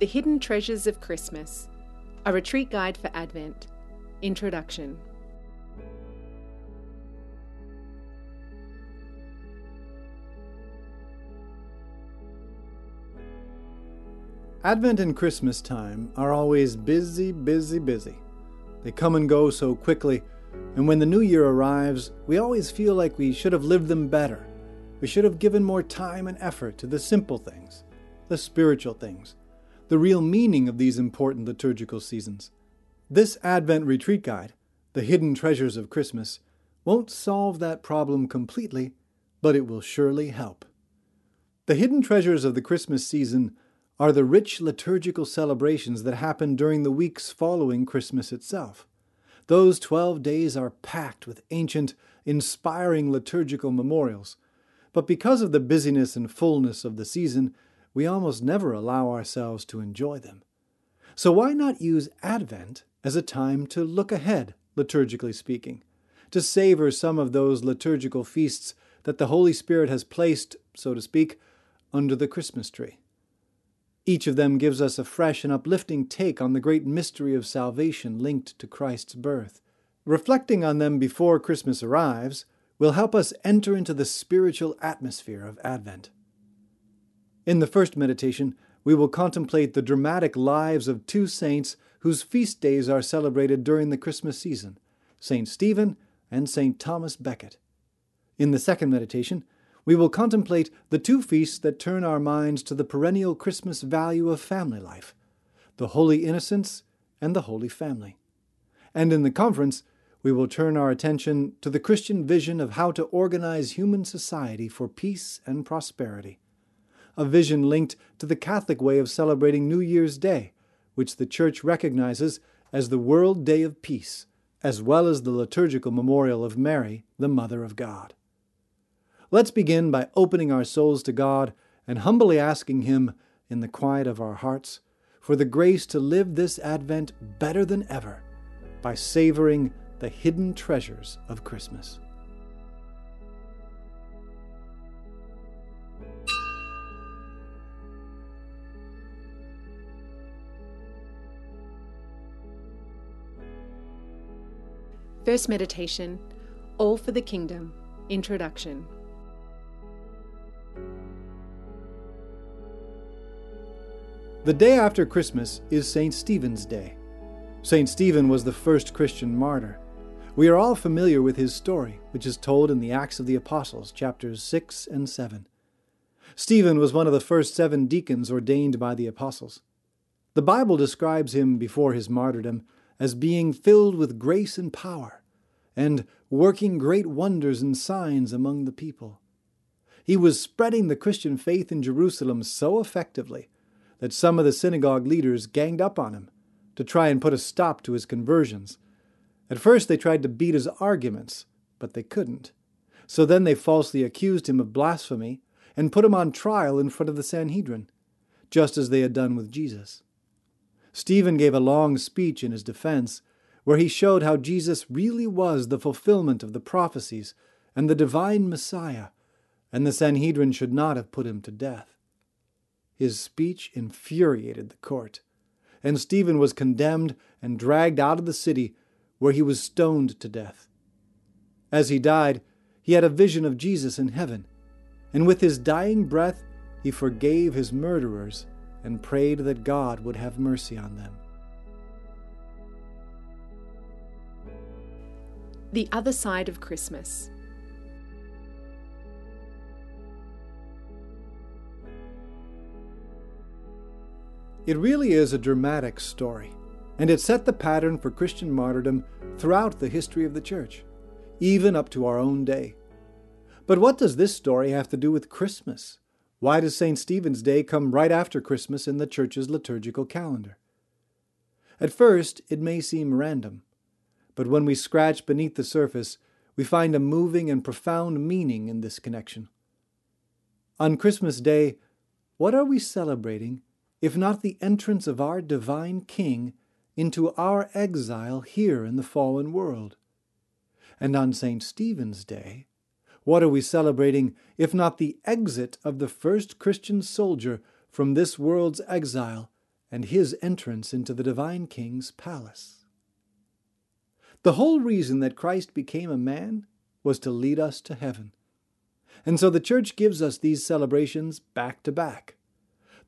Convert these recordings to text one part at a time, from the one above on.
The Hidden Treasures of Christmas, a retreat guide for Advent. Introduction. Advent and Christmas time are always busy, busy, busy. They come and go so quickly, and when the new year arrives, we always feel like we should have lived them better. We should have given more time and effort to the simple things, the spiritual things, the real meaning of these important liturgical seasons. This Advent retreat guide, The Hidden Treasures of Christmas, won't solve that problem completely, but it will surely help. The hidden treasures of the Christmas season are the rich liturgical celebrations that happen during the weeks following Christmas itself. Those twelve days are packed with ancient, inspiring liturgical memorials. But because of the busyness and fullness of the season, we almost never allow ourselves to enjoy them. So why not use Advent as a time to look ahead, liturgically speaking, to savor some of those liturgical feasts that the Holy Spirit has placed, so to speak, under the Christmas tree? Each of them gives us a fresh and uplifting take on the great mystery of salvation linked to Christ's birth. Reflecting on them before Christmas arrives will help us enter into the spiritual atmosphere of Advent. In the first meditation, we will contemplate the dramatic lives of two saints whose feast days are celebrated during the Christmas season St. Stephen and St. Thomas Becket. In the second meditation, we will contemplate the two feasts that turn our minds to the perennial Christmas value of family life the Holy Innocents and the Holy Family. And in the conference, we will turn our attention to the Christian vision of how to organize human society for peace and prosperity. A vision linked to the Catholic way of celebrating New Year's Day, which the Church recognizes as the World Day of Peace, as well as the liturgical memorial of Mary, the Mother of God. Let's begin by opening our souls to God and humbly asking Him, in the quiet of our hearts, for the grace to live this Advent better than ever by savoring the hidden treasures of Christmas. First meditation All for the Kingdom. Introduction. The day after Christmas is St. Stephen's Day. St. Stephen was the first Christian martyr. We are all familiar with his story, which is told in the Acts of the Apostles, chapters 6 and 7. Stephen was one of the first seven deacons ordained by the apostles. The Bible describes him before his martyrdom as being filled with grace and power, and working great wonders and signs among the people. He was spreading the Christian faith in Jerusalem so effectively that some of the synagogue leaders ganged up on him to try and put a stop to his conversions. At first, they tried to beat his arguments, but they couldn't. So then they falsely accused him of blasphemy and put him on trial in front of the Sanhedrin, just as they had done with Jesus. Stephen gave a long speech in his defense, where he showed how Jesus really was the fulfillment of the prophecies and the divine Messiah, and the Sanhedrin should not have put him to death. His speech infuriated the court, and Stephen was condemned and dragged out of the city, where he was stoned to death. As he died, he had a vision of Jesus in heaven, and with his dying breath, he forgave his murderers and prayed that God would have mercy on them. The Other Side of Christmas. It really is a dramatic story, and it set the pattern for Christian martyrdom throughout the history of the Church, even up to our own day. But what does this story have to do with Christmas? Why does St. Stephen's Day come right after Christmas in the Church's liturgical calendar? At first, it may seem random, but when we scratch beneath the surface, we find a moving and profound meaning in this connection. On Christmas Day, what are we celebrating if not the entrance of our divine King into our exile here in the fallen world? And on St. Stephen's Day, what are we celebrating if not the exit of the first Christian soldier from this world's exile and his entrance into the divine king's palace. The whole reason that Christ became a man was to lead us to heaven. And so the church gives us these celebrations back to back.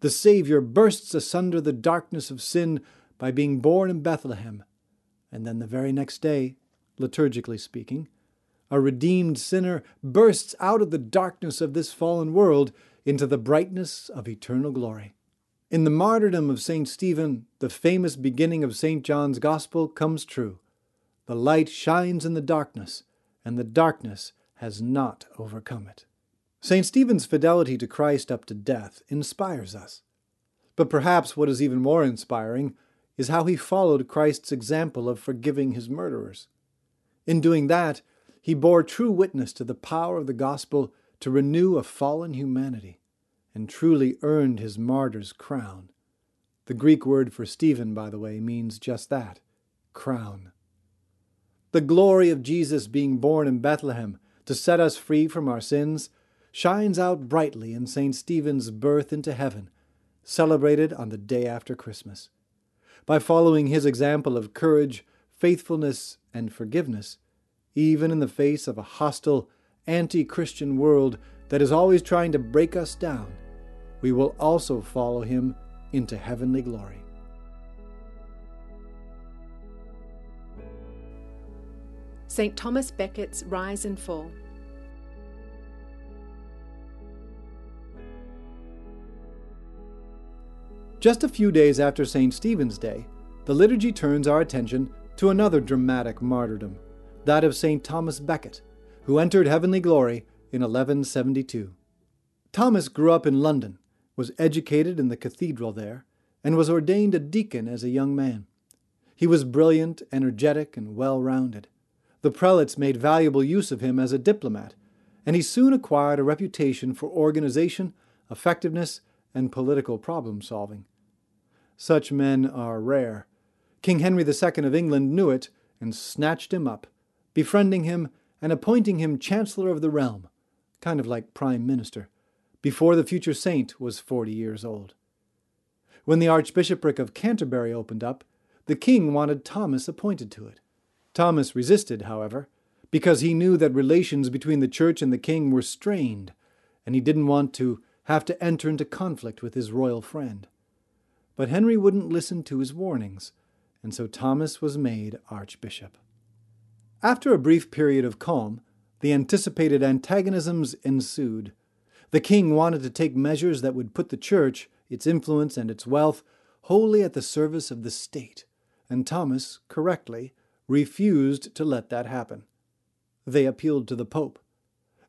The Savior bursts asunder the darkness of sin by being born in Bethlehem, and then the very next day, liturgically speaking, a redeemed sinner bursts out of the darkness of this fallen world into the brightness of eternal glory. In the martyrdom of St. Stephen, the famous beginning of St. John's Gospel comes true. The light shines in the darkness, and the darkness has not overcome it. St. Stephen's fidelity to Christ up to death inspires us. But perhaps what is even more inspiring is how he followed Christ's example of forgiving his murderers. In doing that, he bore true witness to the power of the gospel to renew a fallen humanity and truly earned his martyr's crown. The Greek word for Stephen, by the way, means just that crown. The glory of Jesus being born in Bethlehem to set us free from our sins shines out brightly in St. Stephen's birth into heaven, celebrated on the day after Christmas. By following his example of courage, faithfulness, and forgiveness, even in the face of a hostile, anti Christian world that is always trying to break us down, we will also follow him into heavenly glory. St. Thomas Becket's Rise and Fall. Just a few days after St. Stephen's Day, the liturgy turns our attention to another dramatic martyrdom, that of St. Thomas Becket, who entered heavenly glory in 1172. Thomas grew up in London was educated in the cathedral there, and was ordained a deacon as a young man. He was brilliant, energetic, and well rounded. The prelates made valuable use of him as a diplomat, and he soon acquired a reputation for organization, effectiveness, and political problem solving. Such men are rare. King Henry II of England knew it and snatched him up, befriending him and appointing him Chancellor of the realm, kind of like Prime Minister before the future saint was forty years old. When the Archbishopric of Canterbury opened up, the king wanted Thomas appointed to it. Thomas resisted, however, because he knew that relations between the church and the king were strained, and he didn't want to have to enter into conflict with his royal friend. But Henry wouldn't listen to his warnings, and so Thomas was made archbishop. After a brief period of calm, the anticipated antagonisms ensued. The king wanted to take measures that would put the church, its influence, and its wealth wholly at the service of the state, and Thomas, correctly, refused to let that happen. They appealed to the Pope.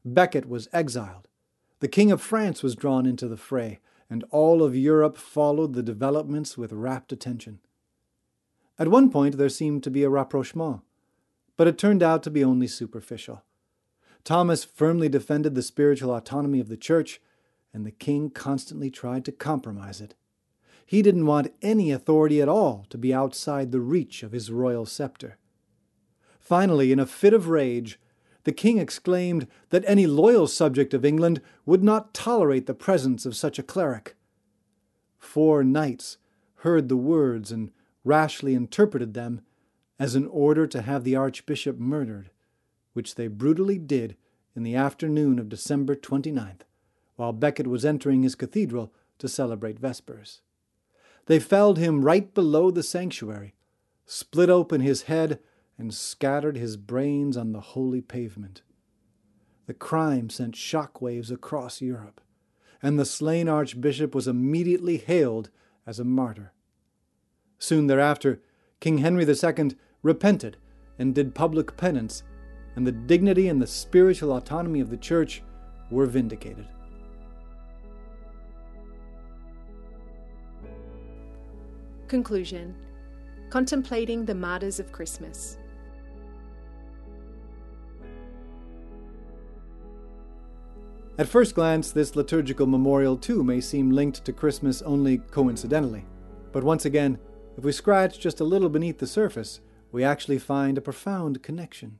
Becket was exiled. The King of France was drawn into the fray, and all of Europe followed the developments with rapt attention. At one point there seemed to be a rapprochement, but it turned out to be only superficial. Thomas firmly defended the spiritual autonomy of the church, and the king constantly tried to compromise it. He didn't want any authority at all to be outside the reach of his royal scepter. Finally, in a fit of rage, the king exclaimed that any loyal subject of England would not tolerate the presence of such a cleric. Four knights heard the words and rashly interpreted them as an order to have the archbishop murdered which they brutally did in the afternoon of December 29th, while Becket was entering his cathedral to celebrate Vespers. They felled him right below the sanctuary, split open his head, and scattered his brains on the holy pavement. The crime sent shock waves across Europe, and the slain archbishop was immediately hailed as a martyr. Soon thereafter, King Henry II repented and did public penance and the dignity and the spiritual autonomy of the Church were vindicated. Conclusion Contemplating the Martyrs of Christmas. At first glance, this liturgical memorial too may seem linked to Christmas only coincidentally. But once again, if we scratch just a little beneath the surface, we actually find a profound connection.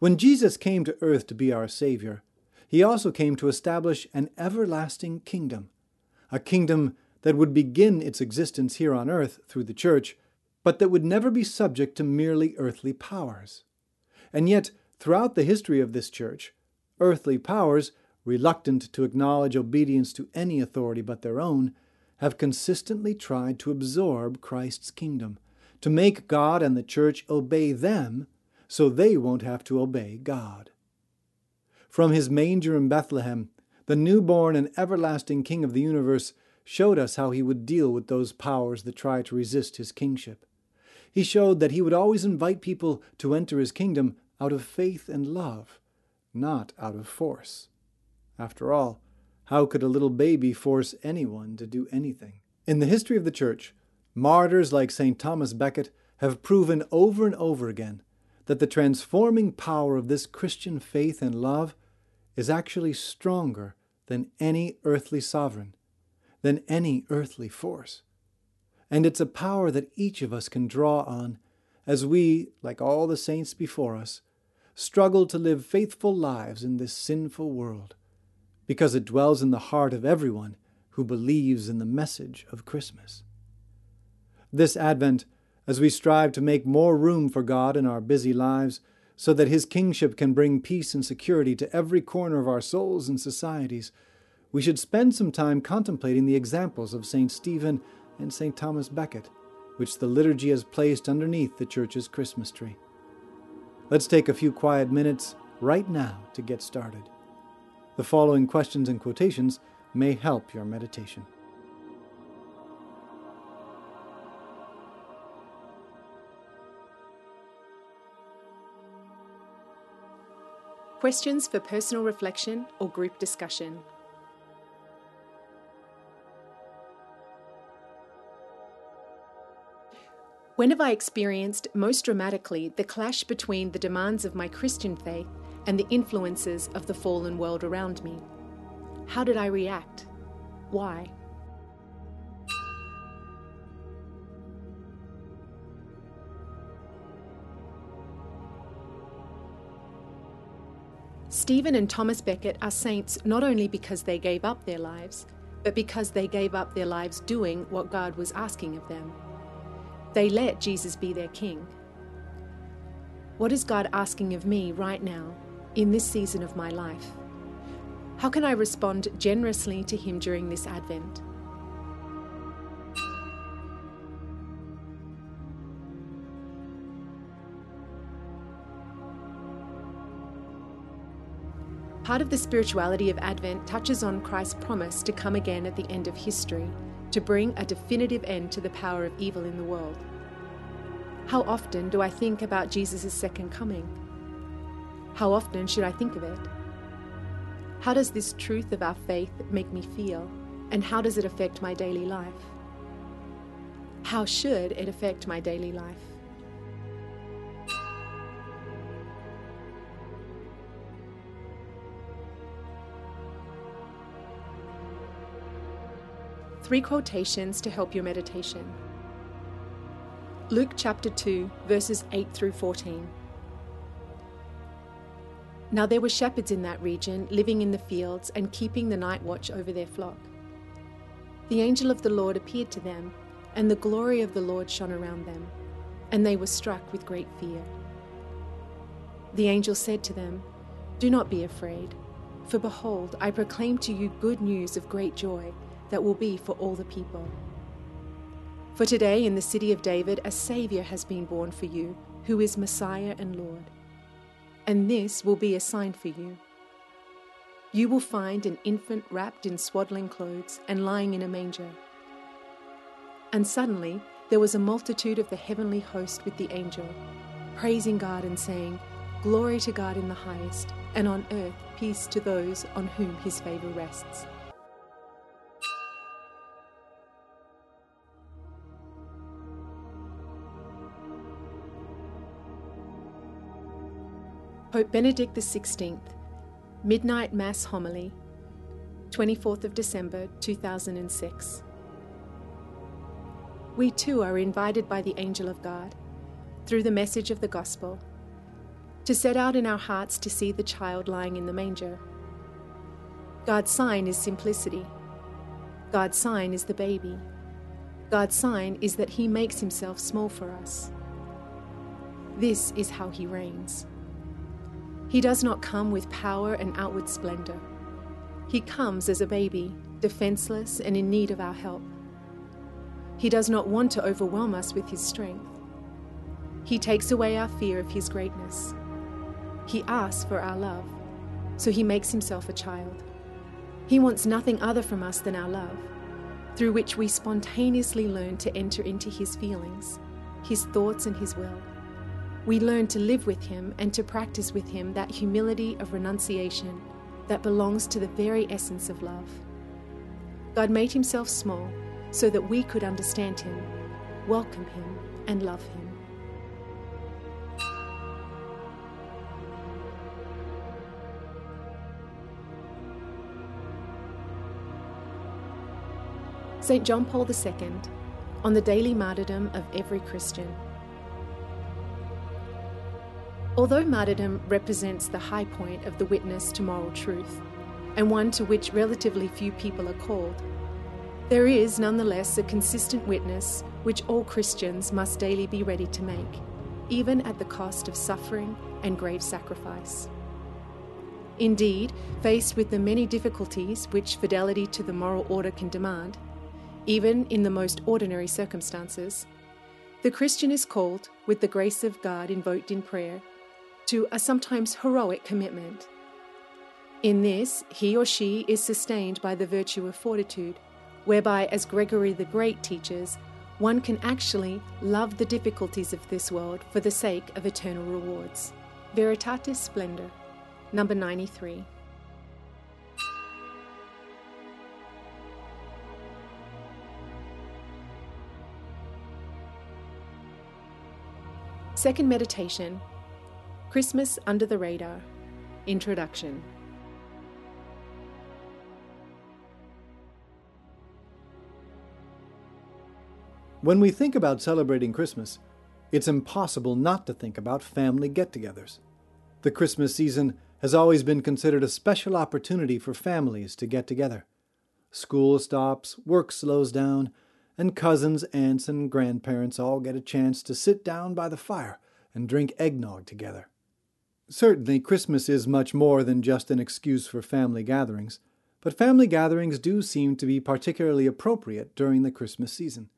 When Jesus came to earth to be our Savior, he also came to establish an everlasting kingdom, a kingdom that would begin its existence here on earth through the church, but that would never be subject to merely earthly powers. And yet, throughout the history of this church, earthly powers, reluctant to acknowledge obedience to any authority but their own, have consistently tried to absorb Christ's kingdom, to make God and the church obey them so they won't have to obey God. From his manger in Bethlehem, the newborn and everlasting King of the universe showed us how he would deal with those powers that try to resist his kingship. He showed that he would always invite people to enter his kingdom out of faith and love, not out of force. After all, how could a little baby force anyone to do anything? In the history of the Church, martyrs like St. Thomas Becket have proven over and over again that the transforming power of this Christian faith and love is actually stronger than any earthly sovereign, than any earthly force. And it's a power that each of us can draw on as we, like all the saints before us, struggle to live faithful lives in this sinful world, because it dwells in the heart of everyone who believes in the message of Christmas. This Advent, as we strive to make more room for God in our busy lives, so that His kingship can bring peace and security to every corner of our souls and societies, we should spend some time contemplating the examples of St. Stephen and St. Thomas Becket, which the liturgy has placed underneath the church's Christmas tree. Let's take a few quiet minutes right now to get started. The following questions and quotations may help your meditation. Questions for personal reflection or group discussion. When have I experienced most dramatically the clash between the demands of my Christian faith and the influences of the fallen world around me? How did I react? Why? Stephen and Thomas Becket are saints not only because they gave up their lives, but because they gave up their lives doing what God was asking of them. They let Jesus be their king. What is God asking of me right now, in this season of my life? How can I respond generously to Him during this Advent? Part of the spirituality of Advent touches on Christ's promise to come again at the end of history to bring a definitive end to the power of evil in the world. How often do I think about Jesus' second coming? How often should I think of it? How does this truth of our faith make me feel, and how does it affect my daily life? How should it affect my daily life? Three quotations to help your meditation. Luke chapter 2, verses 8 through 14. Now there were shepherds in that region, living in the fields and keeping the night watch over their flock. The angel of the Lord appeared to them, and the glory of the Lord shone around them, and they were struck with great fear. The angel said to them, Do not be afraid, for behold, I proclaim to you good news of great joy that will be for all the people. For today in the city of David a Saviour has been born for you, who is Messiah and Lord. And this will be a sign for you. You will find an infant wrapped in swaddling clothes and lying in a manger. And suddenly there was a multitude of the heavenly host with the angel, praising God and saying, Glory to God in the highest, and on earth peace to those on whom his favour rests. Pope Benedict XVI, Midnight Mass Homily, 24th of December 2006. We too are invited by the angel of God, through the message of the gospel, to set out in our hearts to see the child lying in the manger. God's sign is simplicity. God's sign is the baby. God's sign is that he makes himself small for us. This is how he reigns. He does not come with power and outward splendor. He comes as a baby, defenseless and in need of our help. He does not want to overwhelm us with his strength. He takes away our fear of his greatness. He asks for our love, so he makes himself a child. He wants nothing other from us than our love, through which we spontaneously learn to enter into his feelings, his thoughts, and his will. We learn to live with him and to practice with him that humility of renunciation that belongs to the very essence of love. God made himself small so that we could understand him, welcome him, and love him. St. John Paul II on the daily martyrdom of every Christian. Although martyrdom represents the high point of the witness to moral truth, and one to which relatively few people are called, there is nonetheless a consistent witness which all Christians must daily be ready to make, even at the cost of suffering and grave sacrifice. Indeed, faced with the many difficulties which fidelity to the moral order can demand, even in the most ordinary circumstances, the Christian is called, with the grace of God invoked in prayer, to a sometimes heroic commitment. In this, he or she is sustained by the virtue of fortitude, whereby, as Gregory the Great teaches, one can actually love the difficulties of this world for the sake of eternal rewards. Veritatis Splendor, number 93. Second meditation Christmas Under the Radar Introduction When we think about celebrating Christmas, it's impossible not to think about family get togethers. The Christmas season has always been considered a special opportunity for families to get together. School stops, work slows down, and cousins, aunts, and grandparents all get a chance to sit down by the fire and drink eggnog together. Certainly, Christmas is much more than just an excuse for family gatherings, but family gatherings do seem to be particularly appropriate during the Christmas season.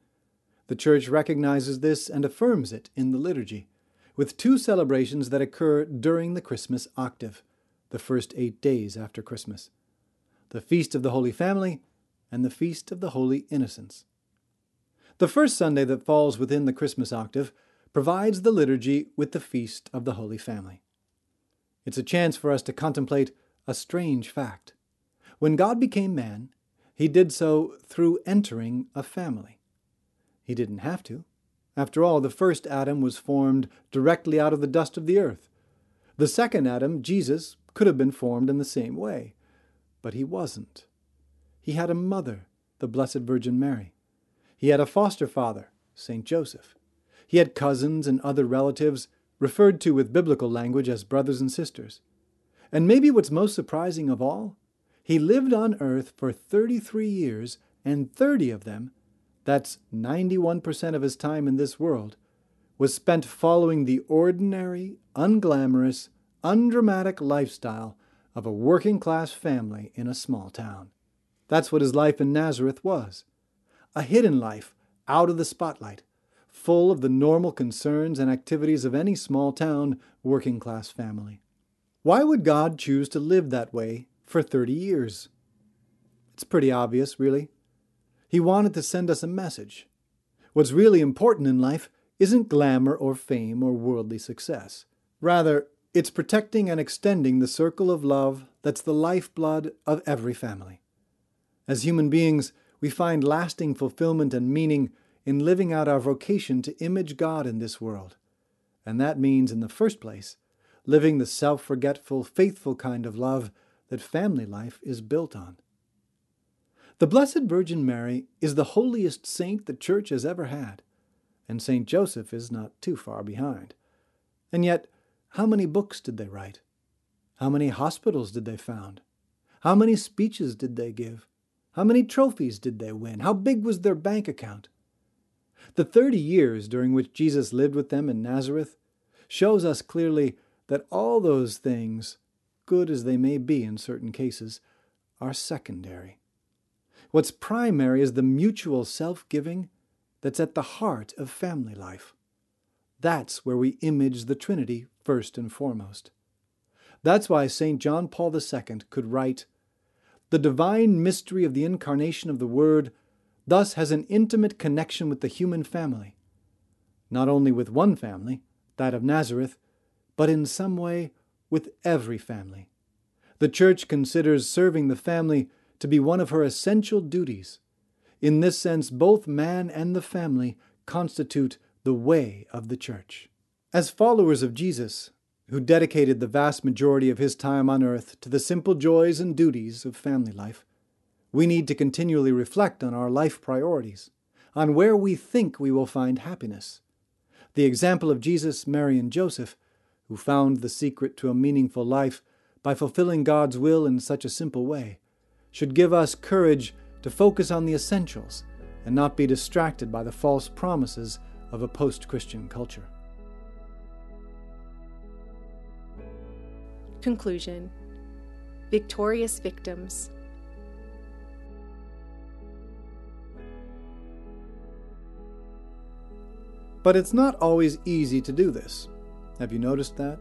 The Church recognizes this and affirms it in the liturgy, with two celebrations that occur during the Christmas octave, the first eight days after Christmas the Feast of the Holy Family and the Feast of the Holy Innocents. The first Sunday that falls within the Christmas octave provides the liturgy with the Feast of the Holy Family. It's a chance for us to contemplate a strange fact. When God became man, he did so through entering a family. He didn't have to. After all, the first Adam was formed directly out of the dust of the earth. The second Adam, Jesus, could have been formed in the same way, but he wasn't. He had a mother, the Blessed Virgin Mary. He had a foster father, St. Joseph. He had cousins and other relatives referred to with biblical language as brothers and sisters. And maybe what's most surprising of all, he lived on earth for 33 years, and 30 of them, that's 91% of his time in this world, was spent following the ordinary, unglamorous, undramatic lifestyle of a working class family in a small town. That's what his life in Nazareth was a hidden life out of the spotlight, full of the normal concerns and activities of any small town working class family. Why would God choose to live that way for 30 years? It's pretty obvious, really. He wanted to send us a message. What's really important in life isn't glamour or fame or worldly success. Rather, it's protecting and extending the circle of love that's the lifeblood of every family. As human beings, we find lasting fulfillment and meaning in living out our vocation to image God in this world. And that means, in the first place, living the self forgetful, faithful kind of love that family life is built on. The Blessed Virgin Mary is the holiest saint the Church has ever had, and Saint Joseph is not too far behind. And yet, how many books did they write? How many hospitals did they found? How many speeches did they give? How many trophies did they win? How big was their bank account? The 30 years during which Jesus lived with them in Nazareth shows us clearly that all those things, good as they may be in certain cases, are secondary. What's primary is the mutual self giving that's at the heart of family life. That's where we image the Trinity first and foremost. That's why St. John Paul II could write The divine mystery of the incarnation of the Word thus has an intimate connection with the human family. Not only with one family, that of Nazareth, but in some way with every family. The Church considers serving the family to be one of her essential duties. In this sense, both man and the family constitute the way of the Church. As followers of Jesus, who dedicated the vast majority of his time on earth to the simple joys and duties of family life, we need to continually reflect on our life priorities, on where we think we will find happiness. The example of Jesus, Mary, and Joseph, who found the secret to a meaningful life by fulfilling God's will in such a simple way, should give us courage to focus on the essentials and not be distracted by the false promises of a post Christian culture. Conclusion Victorious Victims. But it's not always easy to do this. Have you noticed that?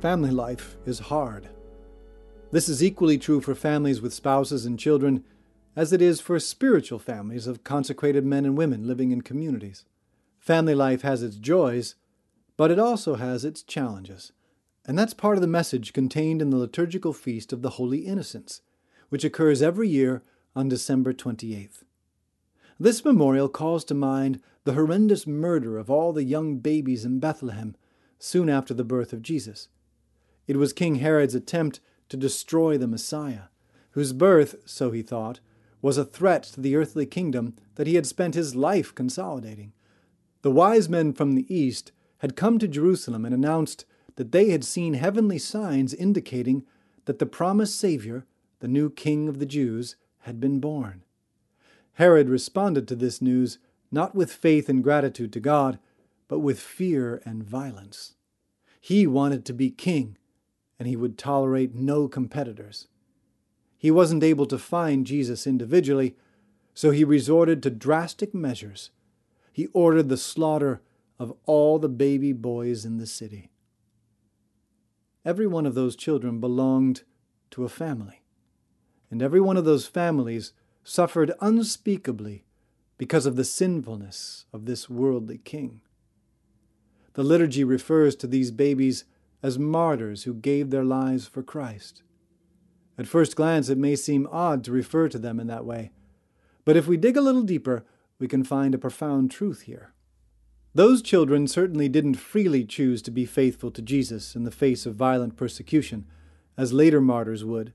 Family life is hard. This is equally true for families with spouses and children as it is for spiritual families of consecrated men and women living in communities. Family life has its joys, but it also has its challenges. And that's part of the message contained in the liturgical feast of the Holy Innocents, which occurs every year on December 28th. This memorial calls to mind the horrendous murder of all the young babies in Bethlehem soon after the birth of Jesus. It was King Herod's attempt to destroy the Messiah, whose birth, so he thought, was a threat to the earthly kingdom that he had spent his life consolidating. The wise men from the east had come to Jerusalem and announced that they had seen heavenly signs indicating that the promised Savior, the new King of the Jews, had been born. Herod responded to this news not with faith and gratitude to God, but with fear and violence. He wanted to be king, and he would tolerate no competitors. He wasn't able to find Jesus individually, so he resorted to drastic measures. He ordered the slaughter of all the baby boys in the city. Every one of those children belonged to a family, and every one of those families suffered unspeakably because of the sinfulness of this worldly king. The liturgy refers to these babies as martyrs who gave their lives for Christ. At first glance, it may seem odd to refer to them in that way, but if we dig a little deeper, we can find a profound truth here. Those children certainly didn't freely choose to be faithful to Jesus in the face of violent persecution, as later martyrs would,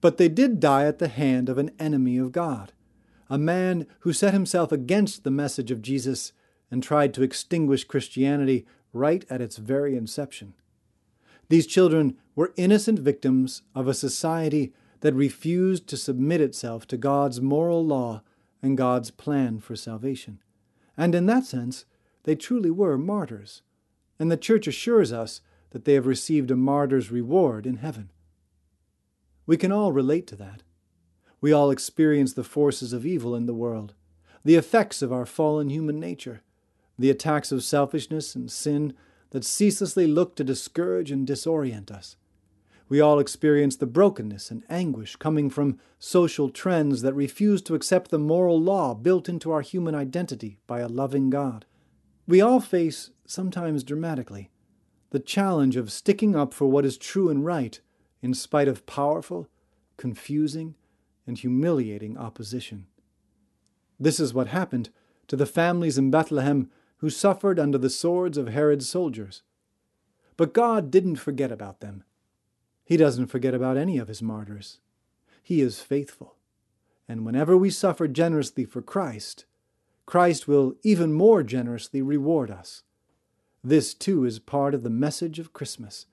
but they did die at the hand of an enemy of God, a man who set himself against the message of Jesus and tried to extinguish Christianity right at its very inception. These children were innocent victims of a society that refused to submit itself to God's moral law and God's plan for salvation. And in that sense, they truly were martyrs. And the Church assures us that they have received a martyr's reward in heaven. We can all relate to that. We all experience the forces of evil in the world, the effects of our fallen human nature, the attacks of selfishness and sin that ceaselessly look to discourage and disorient us. We all experience the brokenness and anguish coming from social trends that refuse to accept the moral law built into our human identity by a loving God. We all face, sometimes dramatically, the challenge of sticking up for what is true and right in spite of powerful, confusing, and humiliating opposition. This is what happened to the families in Bethlehem who suffered under the swords of Herod's soldiers. But God didn't forget about them. He doesn't forget about any of his martyrs. He is faithful. And whenever we suffer generously for Christ, Christ will even more generously reward us. This, too, is part of the message of Christmas,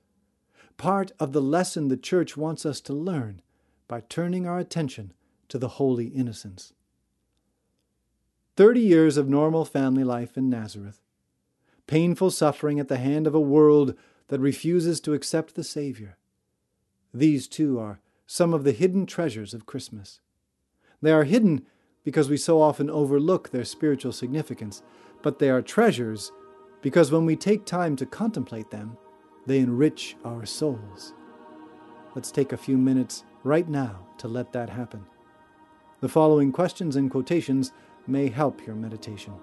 part of the lesson the Church wants us to learn by turning our attention to the holy innocents. Thirty years of normal family life in Nazareth, painful suffering at the hand of a world that refuses to accept the Savior. These, too, are some of the hidden treasures of Christmas. They are hidden because we so often overlook their spiritual significance, but they are treasures because when we take time to contemplate them, they enrich our souls. Let's take a few minutes right now to let that happen. The following questions and quotations may help your meditation.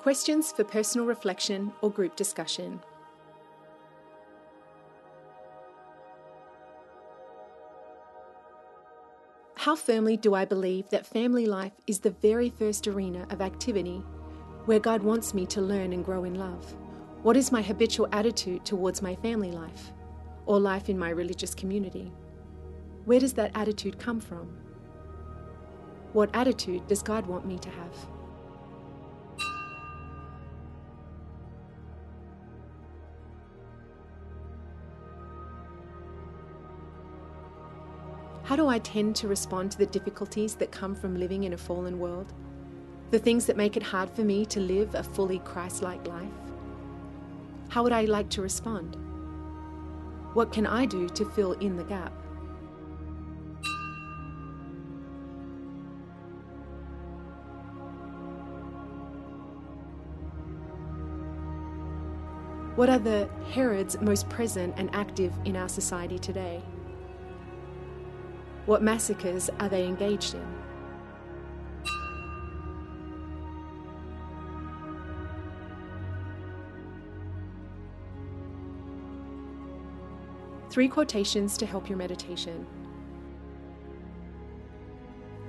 Questions for personal reflection or group discussion. How firmly do I believe that family life is the very first arena of activity where God wants me to learn and grow in love? What is my habitual attitude towards my family life or life in my religious community? Where does that attitude come from? What attitude does God want me to have? How do I tend to respond to the difficulties that come from living in a fallen world? The things that make it hard for me to live a fully Christ like life? How would I like to respond? What can I do to fill in the gap? What are the Herods most present and active in our society today? What massacres are they engaged in? Three quotations to help your meditation.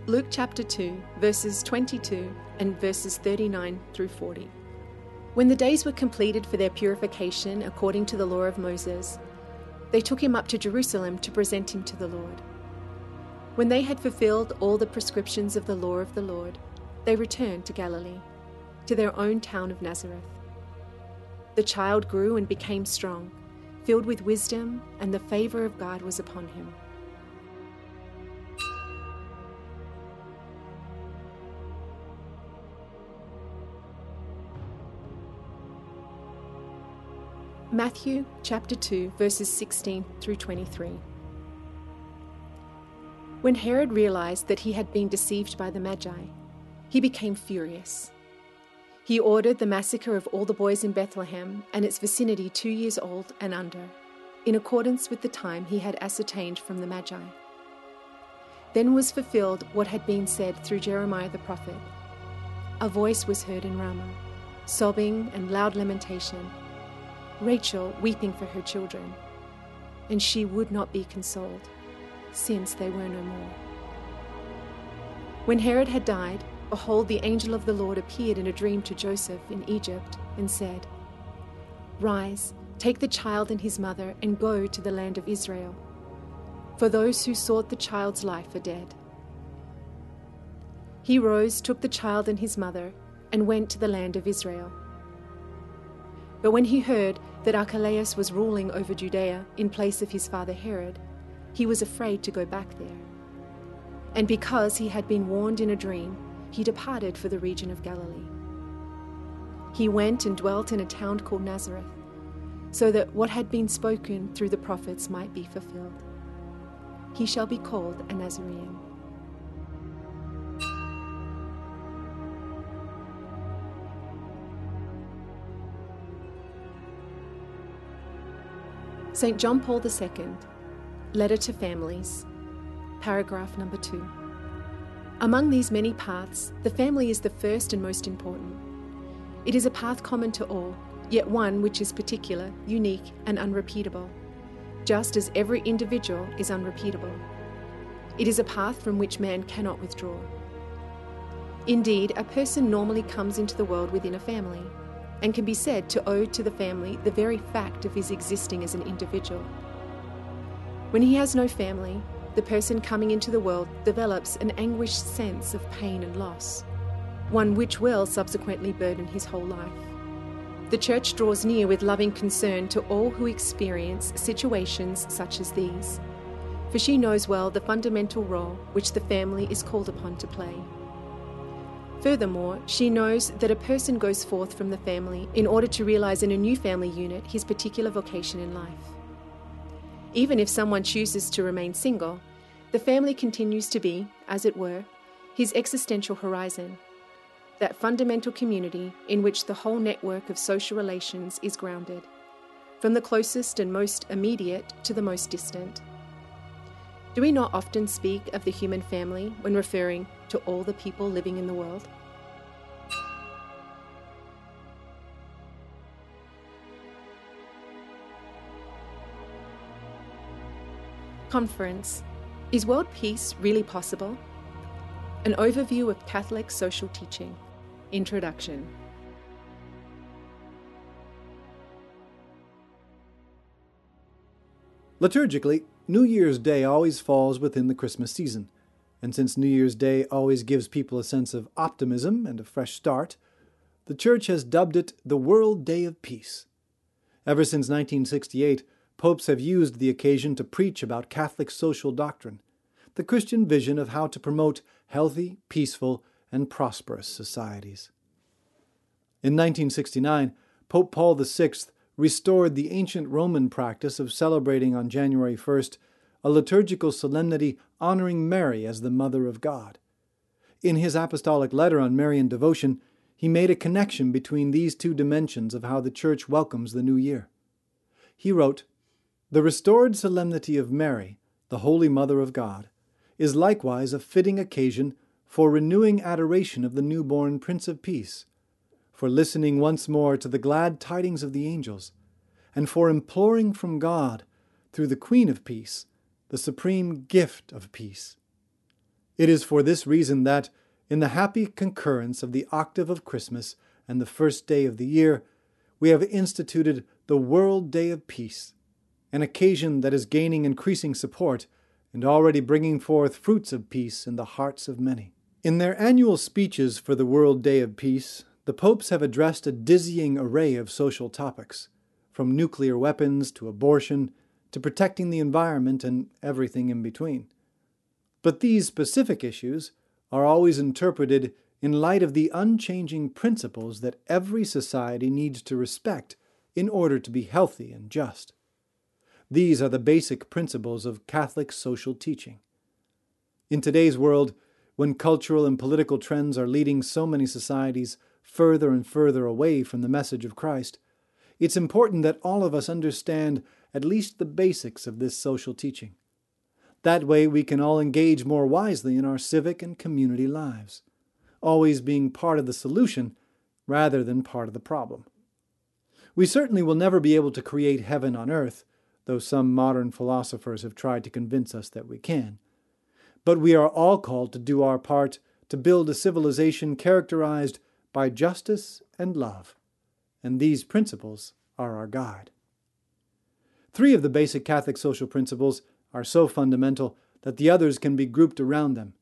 Luke chapter 2, verses 22 and verses 39 through 40. When the days were completed for their purification according to the law of Moses, they took him up to Jerusalem to present him to the Lord. When they had fulfilled all the prescriptions of the law of the Lord, they returned to Galilee, to their own town of Nazareth. The child grew and became strong, filled with wisdom, and the favor of God was upon him. Matthew chapter 2, verses 16 through 23. When Herod realized that he had been deceived by the Magi, he became furious. He ordered the massacre of all the boys in Bethlehem and its vicinity two years old and under, in accordance with the time he had ascertained from the Magi. Then was fulfilled what had been said through Jeremiah the prophet. A voice was heard in Ramah, sobbing and loud lamentation, Rachel weeping for her children, and she would not be consoled since they were no more. When Herod had died, behold, the angel of the Lord appeared in a dream to Joseph in Egypt and said, Rise, take the child and his mother, and go to the land of Israel. For those who sought the child's life are dead. He rose, took the child and his mother, and went to the land of Israel. But when he heard that Archelaus was ruling over Judea in place of his father Herod, he was afraid to go back there. And because he had been warned in a dream, he departed for the region of Galilee. He went and dwelt in a town called Nazareth, so that what had been spoken through the prophets might be fulfilled. He shall be called a Nazarene. St. John Paul II Letter to Families, paragraph number two. Among these many paths, the family is the first and most important. It is a path common to all, yet one which is particular, unique, and unrepeatable, just as every individual is unrepeatable. It is a path from which man cannot withdraw. Indeed, a person normally comes into the world within a family and can be said to owe to the family the very fact of his existing as an individual. When he has no family, the person coming into the world develops an anguished sense of pain and loss, one which will subsequently burden his whole life. the Church draws near with loving concern to all who experience situations such as these, for she knows well the fundamental role which the family is called upon to play. Furthermore, she knows that a person goes forth from the family in order to realize in a new family unit his particular vocation in life. Even if someone chooses to remain single, the family continues to be, as it were, his existential horizon, that fundamental community in which the whole network of social relations is grounded, from the closest and most immediate to the most distant. Do we not often speak of the human family when referring to all the people living in the world? Conference Is world peace really possible? An overview of Catholic social teaching. Introduction. Liturgically, New Year's Day always falls within the Christmas season, and since New Year's Day always gives people a sense of optimism and a fresh start, the Church has dubbed it the World Day of Peace. Ever since 1968, popes have used the occasion to preach about Catholic social doctrine, the Christian vision of how to promote healthy, peaceful, and prosperous societies. In 1969, Pope Paul VI restored the ancient Roman practice of celebrating on January 1st a liturgical solemnity honoring Mary as the Mother of God. In his apostolic letter on Marian devotion, he made a connection between these two dimensions of how the Church welcomes the new year. He wrote, The restored solemnity of Mary, the Holy Mother of God, is likewise a fitting occasion for renewing adoration of the newborn Prince of Peace for listening once more to the glad tidings of the angels, and for imploring from God, through the Queen of Peace, the supreme gift of peace. It is for this reason that, in the happy concurrence of the octave of Christmas and the first day of the year, we have instituted the World Day of Peace, an occasion that is gaining increasing support and already bringing forth fruits of peace in the hearts of many. In their annual speeches for the World Day of Peace, the popes have addressed a dizzying array of social topics, from nuclear weapons to abortion to protecting the environment and everything in between. But these specific issues are always interpreted in light of the unchanging principles that every society needs to respect in order to be healthy and just. These are the basic principles of Catholic social teaching. In today's world, when cultural and political trends are leading so many societies further and further away from the message of Christ, it's important that all of us understand at least the basics of this social teaching. That way, we can all engage more wisely in our civic and community lives, always being part of the solution rather than part of the problem. We certainly will never be able to create heaven on earth, though some modern philosophers have tried to convince us that we can. But we are all called to do our part to build a civilization characterized by justice and love, and these principles are our guide. Three of the basic Catholic social principles are so fundamental that the others can be grouped around them.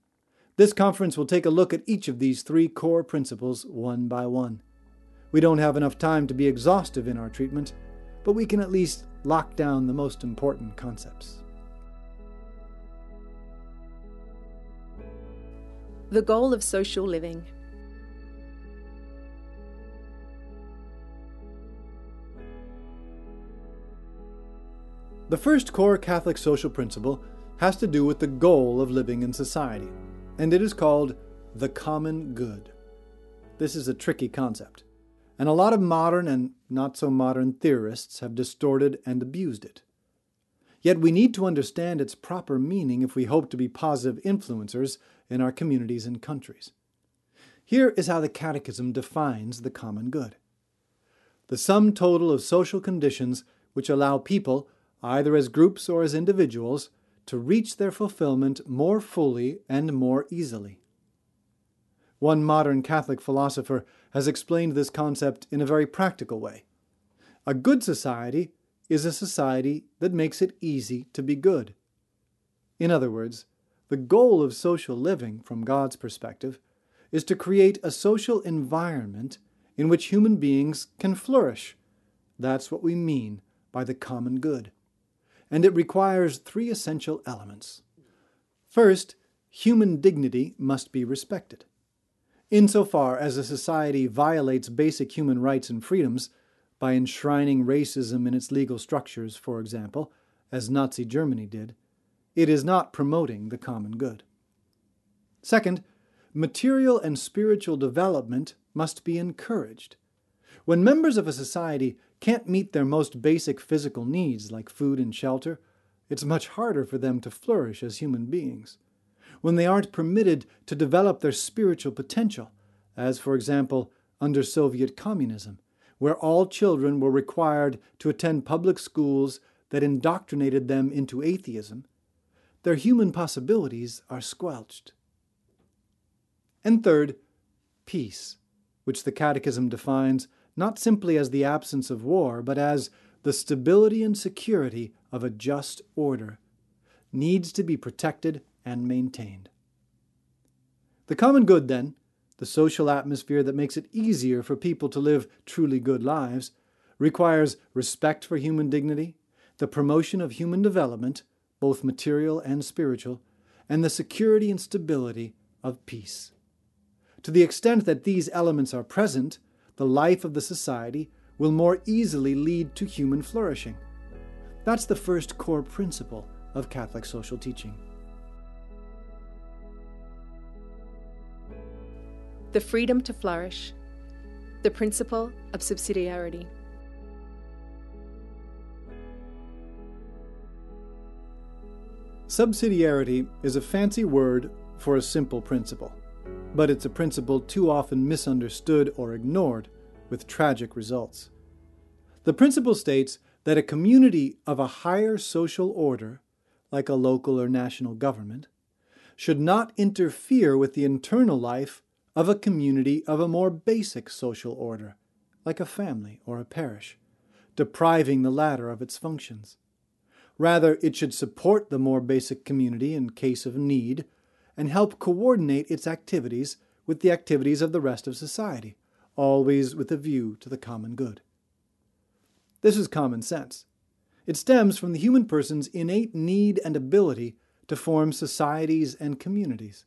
This conference will take a look at each of these three core principles one by one. We don't have enough time to be exhaustive in our treatment, but we can at least lock down the most important concepts. The goal of social living. The first core Catholic social principle has to do with the goal of living in society, and it is called the common good. This is a tricky concept, and a lot of modern and not so modern theorists have distorted and abused it. Yet we need to understand its proper meaning if we hope to be positive influencers in our communities and countries. Here is how the Catechism defines the common good the sum total of social conditions which allow people either as groups or as individuals, to reach their fulfillment more fully and more easily. One modern Catholic philosopher has explained this concept in a very practical way. A good society is a society that makes it easy to be good. In other words, the goal of social living, from God's perspective, is to create a social environment in which human beings can flourish. That's what we mean by the common good. And it requires three essential elements. First, human dignity must be respected. Insofar as a society violates basic human rights and freedoms, by enshrining racism in its legal structures, for example, as Nazi Germany did, it is not promoting the common good. Second, material and spiritual development must be encouraged. When members of a society can't meet their most basic physical needs, like food and shelter, it's much harder for them to flourish as human beings. When they aren't permitted to develop their spiritual potential, as, for example, under Soviet communism, where all children were required to attend public schools that indoctrinated them into atheism, their human possibilities are squelched. And third, peace, which the Catechism defines not simply as the absence of war, but as the stability and security of a just order, needs to be protected and maintained. The common good, then, the social atmosphere that makes it easier for people to live truly good lives, requires respect for human dignity, the promotion of human development, both material and spiritual, and the security and stability of peace. To the extent that these elements are present, the life of the society will more easily lead to human flourishing. That's the first core principle of Catholic social teaching. The freedom to flourish, the principle of subsidiarity. Subsidiarity is a fancy word for a simple principle but it's a principle too often misunderstood or ignored, with tragic results. The principle states that a community of a higher social order, like a local or national government, should not interfere with the internal life of a community of a more basic social order, like a family or a parish, depriving the latter of its functions. Rather, it should support the more basic community in case of need and help coordinate its activities with the activities of the rest of society, always with a view to the common good. This is common sense. It stems from the human person's innate need and ability to form societies and communities.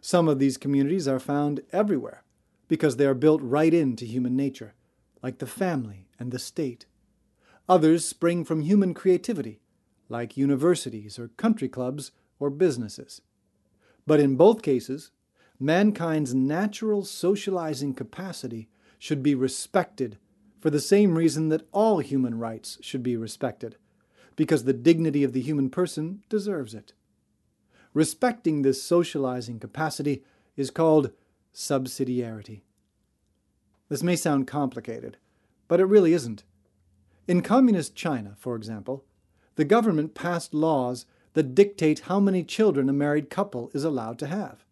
Some of these communities are found everywhere because they are built right into human nature, like the family and the state. Others spring from human creativity, like universities or country clubs or businesses. But in both cases, mankind's natural socializing capacity should be respected for the same reason that all human rights should be respected, because the dignity of the human person deserves it. Respecting this socializing capacity is called subsidiarity. This may sound complicated, but it really isn't. In communist China, for example, the government passed laws that dictate how many children a married couple is allowed to have.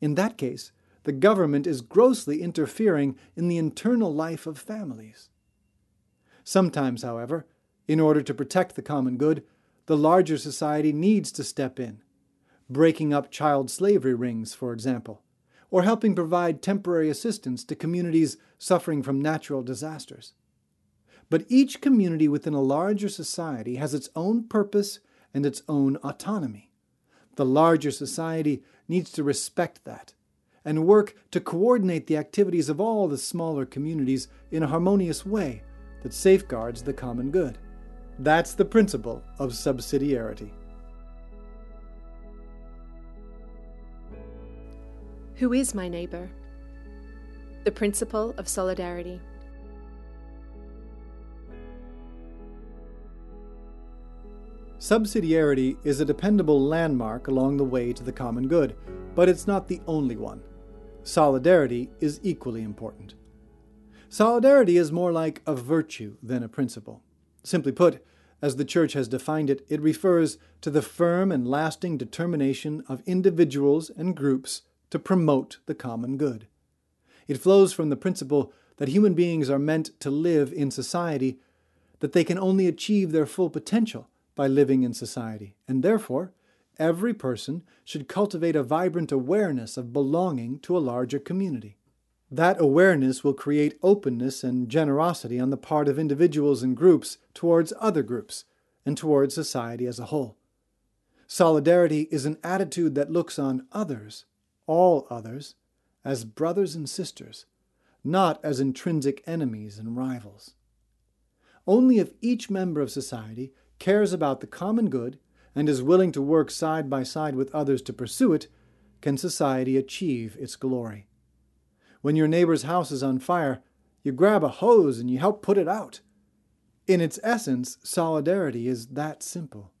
In that case, the government is grossly interfering in the internal life of families. Sometimes, however, in order to protect the common good, the larger society needs to step in, breaking up child slavery rings, for example, or helping provide temporary assistance to communities suffering from natural disasters. But each community within a larger society has its own purpose and its own autonomy. The larger society needs to respect that and work to coordinate the activities of all the smaller communities in a harmonious way that safeguards the common good. That's the principle of subsidiarity. Who is my neighbor? The principle of solidarity. Subsidiarity is a dependable landmark along the way to the common good, but it's not the only one. Solidarity is equally important. Solidarity is more like a virtue than a principle. Simply put, as the Church has defined it, it refers to the firm and lasting determination of individuals and groups to promote the common good. It flows from the principle that human beings are meant to live in society, that they can only achieve their full potential by living in society, and therefore, every person should cultivate a vibrant awareness of belonging to a larger community. That awareness will create openness and generosity on the part of individuals and groups towards other groups and towards society as a whole. Solidarity is an attitude that looks on others, all others, as brothers and sisters, not as intrinsic enemies and rivals. Only if each member of society cares about the common good and is willing to work side by side with others to pursue it can society achieve its glory. When your neighbor's house is on fire, you grab a hose and you help put it out. In its essence, solidarity is that simple.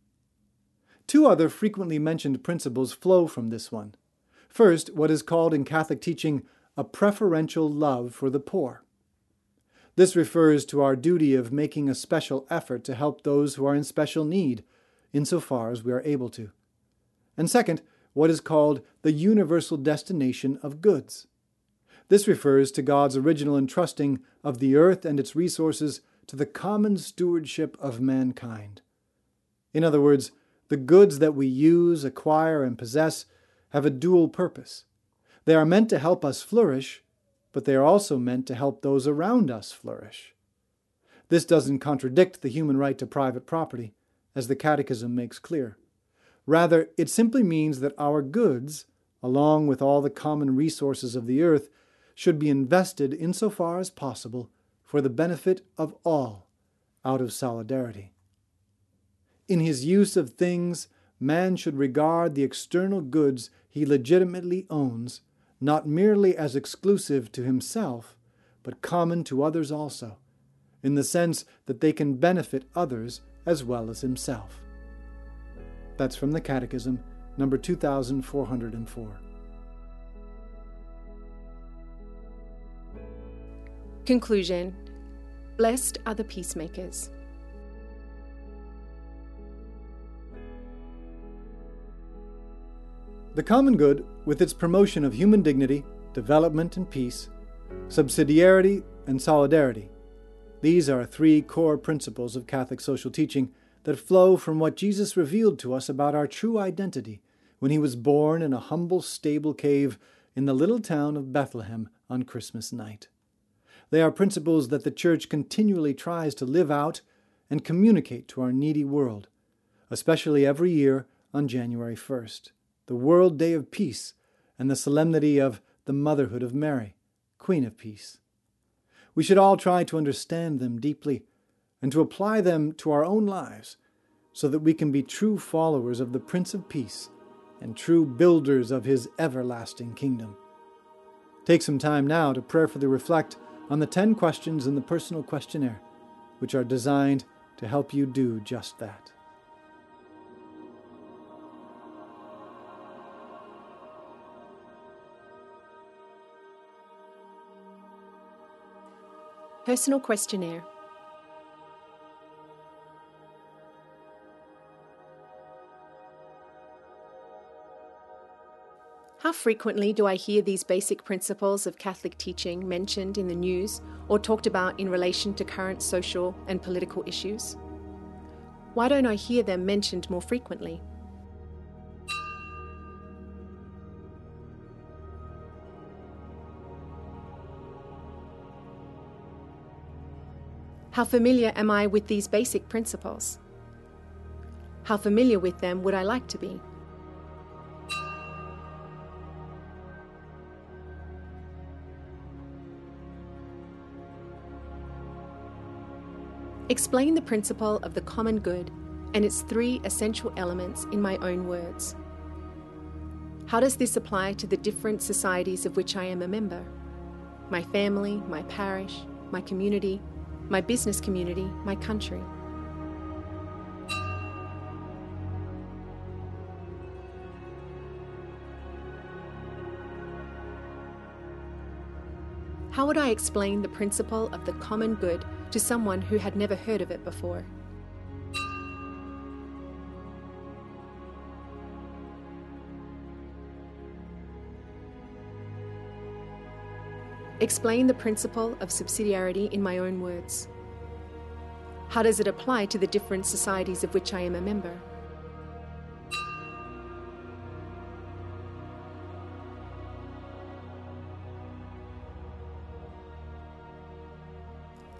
Two other frequently mentioned principles flow from this one. First, what is called in Catholic teaching a preferential love for the poor. This refers to our duty of making a special effort to help those who are in special need, insofar as we are able to. And second, what is called the universal destination of goods. This refers to God's original entrusting of the earth and its resources to the common stewardship of mankind. In other words, the goods that we use, acquire, and possess have a dual purpose. They are meant to help us flourish, but they are also meant to help those around us flourish. This doesn't contradict the human right to private property, as the Catechism makes clear. Rather, it simply means that our goods, along with all the common resources of the earth, should be invested insofar as possible for the benefit of all, out of solidarity. In his use of things, man should regard the external goods he legitimately owns not merely as exclusive to himself, but common to others also, in the sense that they can benefit others as well as himself. That's from the Catechism, number 2404. Conclusion Blessed are the peacemakers. The common good, with its promotion of human dignity, development, and peace, subsidiarity, and solidarity, these are three core principles of Catholic social teaching that flow from what Jesus revealed to us about our true identity when he was born in a humble stable cave in the little town of Bethlehem on Christmas night. They are principles that the Church continually tries to live out and communicate to our needy world, especially every year on January 1st, the World Day of Peace and the solemnity of the Motherhood of Mary, Queen of Peace. We should all try to understand them deeply and to apply them to our own lives so that we can be true followers of the Prince of Peace and true builders of his everlasting kingdom. Take some time now to prayerfully reflect on the 10 questions in the personal questionnaire, which are designed to help you do just that. Personal questionnaire. How frequently do I hear these basic principles of Catholic teaching mentioned in the news or talked about in relation to current social and political issues? Why don't I hear them mentioned more frequently? How familiar am I with these basic principles? How familiar with them would I like to be? Explain the principle of the common good and its three essential elements in my own words. How does this apply to the different societies of which I am a member? My family, my parish, my community, my business community, my country. How would I explain the principle of the common good to someone who had never heard of it before? Explain the principle of subsidiarity in my own words. How does it apply to the different societies of which I am a member?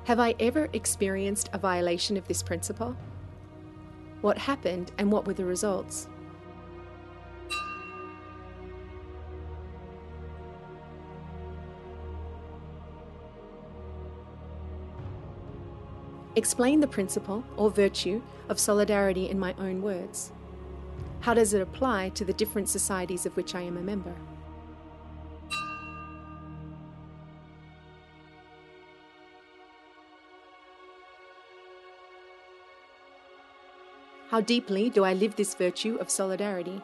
Have I ever experienced a violation of this principle? What happened and what were the results? Explain the principle or virtue of solidarity in my own words. How does it apply to the different societies of which I am a member? How deeply do I live this virtue of solidarity?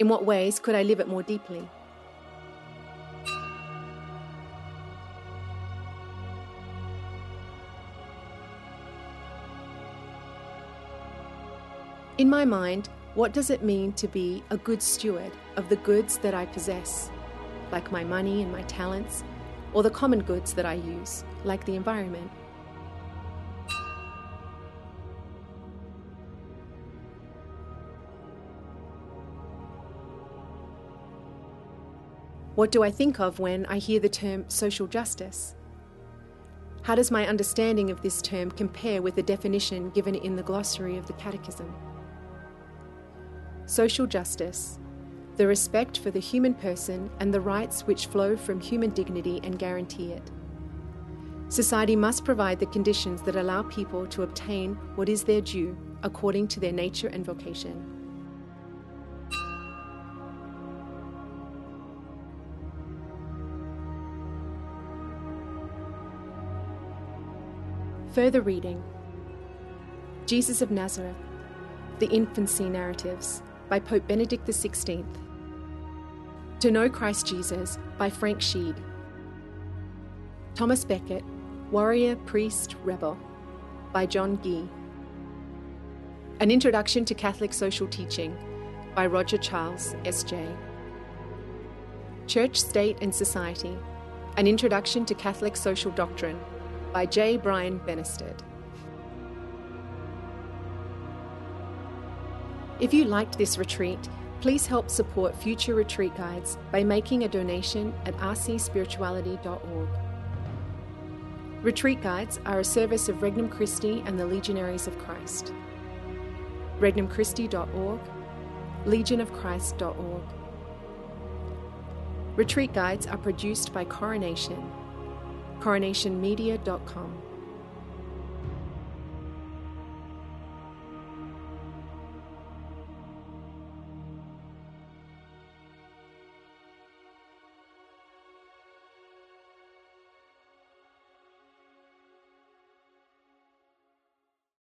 In what ways could I live it more deeply? In my mind, what does it mean to be a good steward of the goods that I possess, like my money and my talents, or the common goods that I use, like the environment? What do I think of when I hear the term social justice? How does my understanding of this term compare with the definition given in the glossary of the Catechism? Social justice, the respect for the human person and the rights which flow from human dignity and guarantee it. Society must provide the conditions that allow people to obtain what is their due according to their nature and vocation. Further reading Jesus of Nazareth, The Infancy Narratives by Pope Benedict XVI. To Know Christ Jesus by Frank Sheed. Thomas Becket, Warrior, Priest, Rebel by John Guy. An Introduction to Catholic Social Teaching by Roger Charles, S.J. Church, State and Society An Introduction to Catholic Social Doctrine by J. Brian Benestead. If you liked this retreat, please help support future retreat guides by making a donation at rcspirituality.org. Retreat guides are a service of Regnum Christi and the Legionaries of Christ. regnumchristi.org, legionofchrist.org. Retreat guides are produced by Coronation, coronationmedia.com.